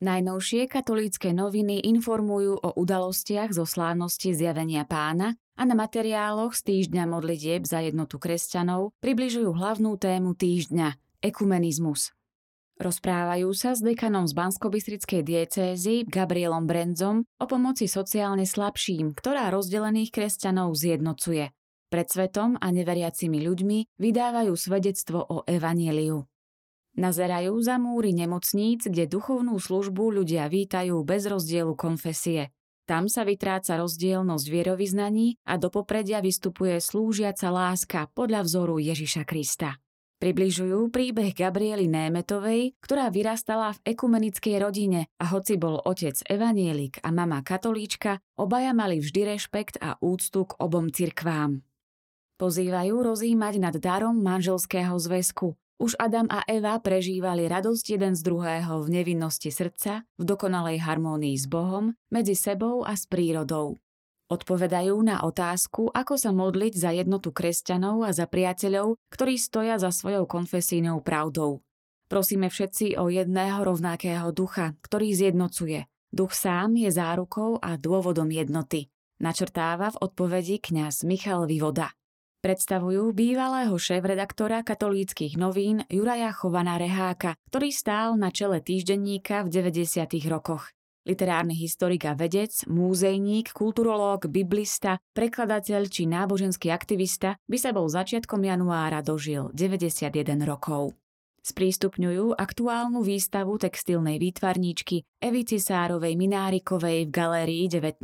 Najnovšie katolícke noviny informujú o udalostiach zo slávnosti zjavenia pána a na materiáloch z týždňa modlitieb za jednotu kresťanov približujú hlavnú tému týždňa – ekumenizmus. Rozprávajú sa s dekanom z Banskobystrickej diecézy Gabrielom Brenzom o pomoci sociálne slabším, ktorá rozdelených kresťanov zjednocuje. Pred svetom a neveriacimi ľuďmi vydávajú svedectvo o evanieliu. Nazerajú za múry nemocníc, kde duchovnú službu ľudia vítajú bez rozdielu konfesie. Tam sa vytráca rozdielnosť vierovýznaní a do popredia vystupuje slúžiaca láska podľa vzoru Ježiša Krista. Približujú príbeh Gabriely Németovej, ktorá vyrastala v ekumenickej rodine a hoci bol otec evanielik a mama katolíčka, obaja mali vždy rešpekt a úctu k obom cirkvám. Pozývajú rozímať nad darom manželského zväzku, už Adam a Eva prežívali radosť jeden z druhého v nevinnosti srdca, v dokonalej harmónii s Bohom, medzi sebou a s prírodou. Odpovedajú na otázku, ako sa modliť za jednotu kresťanov a za priateľov, ktorí stoja za svojou konfesijnou pravdou. Prosíme všetci o jedného rovnakého ducha, ktorý zjednocuje. Duch sám je zárukou a dôvodom jednoty. Načrtáva v odpovedi kňaz Michal Vivoda. Predstavujú bývalého šéf-redaktora katolíckých novín Juraja Chovana Reháka, ktorý stál na čele týždenníka v 90. rokoch. Literárny historik a vedec, múzejník, kulturológ, biblista, prekladateľ či náboženský aktivista by sa bol začiatkom januára dožil 91 rokov. Sprístupňujú aktuálnu výstavu textilnej výtvarníčky Evy Cisárovej Minárikovej v Galérii 19.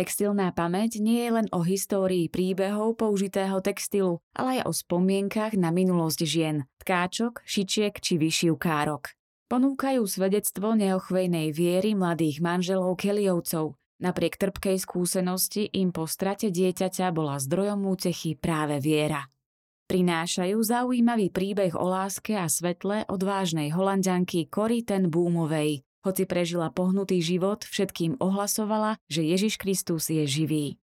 Textilná pamäť nie je len o histórii príbehov použitého textilu, ale aj o spomienkach na minulosť žien, tkáčok, šičiek či vyšivkárok. Ponúkajú svedectvo neochvejnej viery mladých manželov Keliovcov. Napriek trpkej skúsenosti im po strate dieťaťa bola zdrojom útechy práve viera. Prinášajú zaujímavý príbeh o láske a svetle odvážnej holandianky Cory ten Boomovej, hoci prežila pohnutý život, všetkým ohlasovala, že Ježiš Kristus je živý.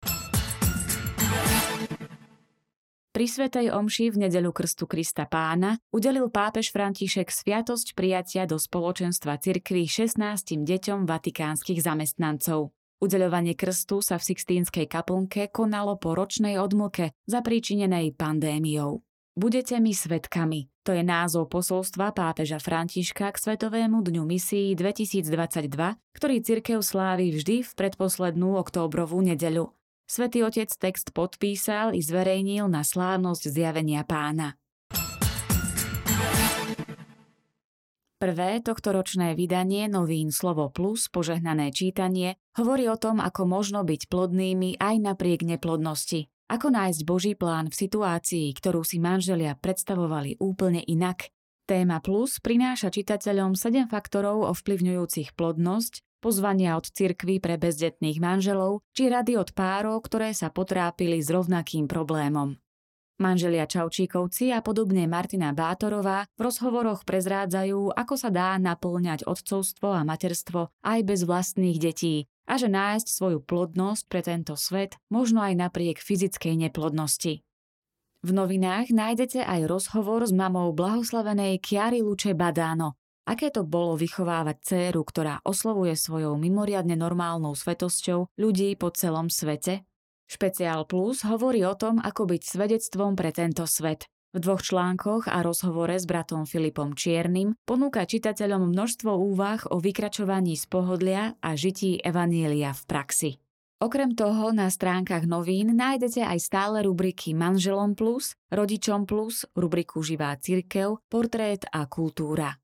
Pri Svetej Omši v nedeľu Krstu Krista Pána udelil pápež František sviatosť prijatia do spoločenstva cirkvy 16 deťom vatikánskych zamestnancov. Udeľovanie krstu sa v Sixtínskej kaplnke konalo po ročnej odmlke zapríčinenej pandémiou. Budete mi svetkami. To je názov posolstva pápeža Františka k Svetovému dňu misií 2022, ktorý cirkev slávi vždy v predposlednú októbrovú nedeľu. Svetý otec text podpísal i zverejnil na slávnosť zjavenia pána. Prvé tohtoročné vydanie novín Slovo Plus, požehnané čítanie, hovorí o tom, ako možno byť plodnými aj napriek neplodnosti. Ako nájsť Boží plán v situácii, ktorú si manželia predstavovali úplne inak? Téma Plus prináša čitateľom 7 faktorov ovplyvňujúcich plodnosť, pozvania od cirkvy pre bezdetných manželov či rady od párov, ktoré sa potrápili s rovnakým problémom. Manželia Čaučíkovci a podobne Martina Bátorová v rozhovoroch prezrádzajú, ako sa dá naplňať otcovstvo a materstvo aj bez vlastných detí a že nájsť svoju plodnosť pre tento svet možno aj napriek fyzickej neplodnosti. V novinách nájdete aj rozhovor s mamou blahoslavenej Kiary Luče Badáno. Aké to bolo vychovávať dceru, ktorá oslovuje svojou mimoriadne normálnou svetosťou ľudí po celom svete? Špeciál Plus hovorí o tom, ako byť svedectvom pre tento svet. V dvoch článkoch a rozhovore s bratom Filipom Čiernym ponúka čitateľom množstvo úvah o vykračovaní z pohodlia a žití Evanielia v praxi. Okrem toho na stránkach novín nájdete aj stále rubriky Manželom plus, Rodičom plus, rubriku Živá cirkev, Portrét a kultúra.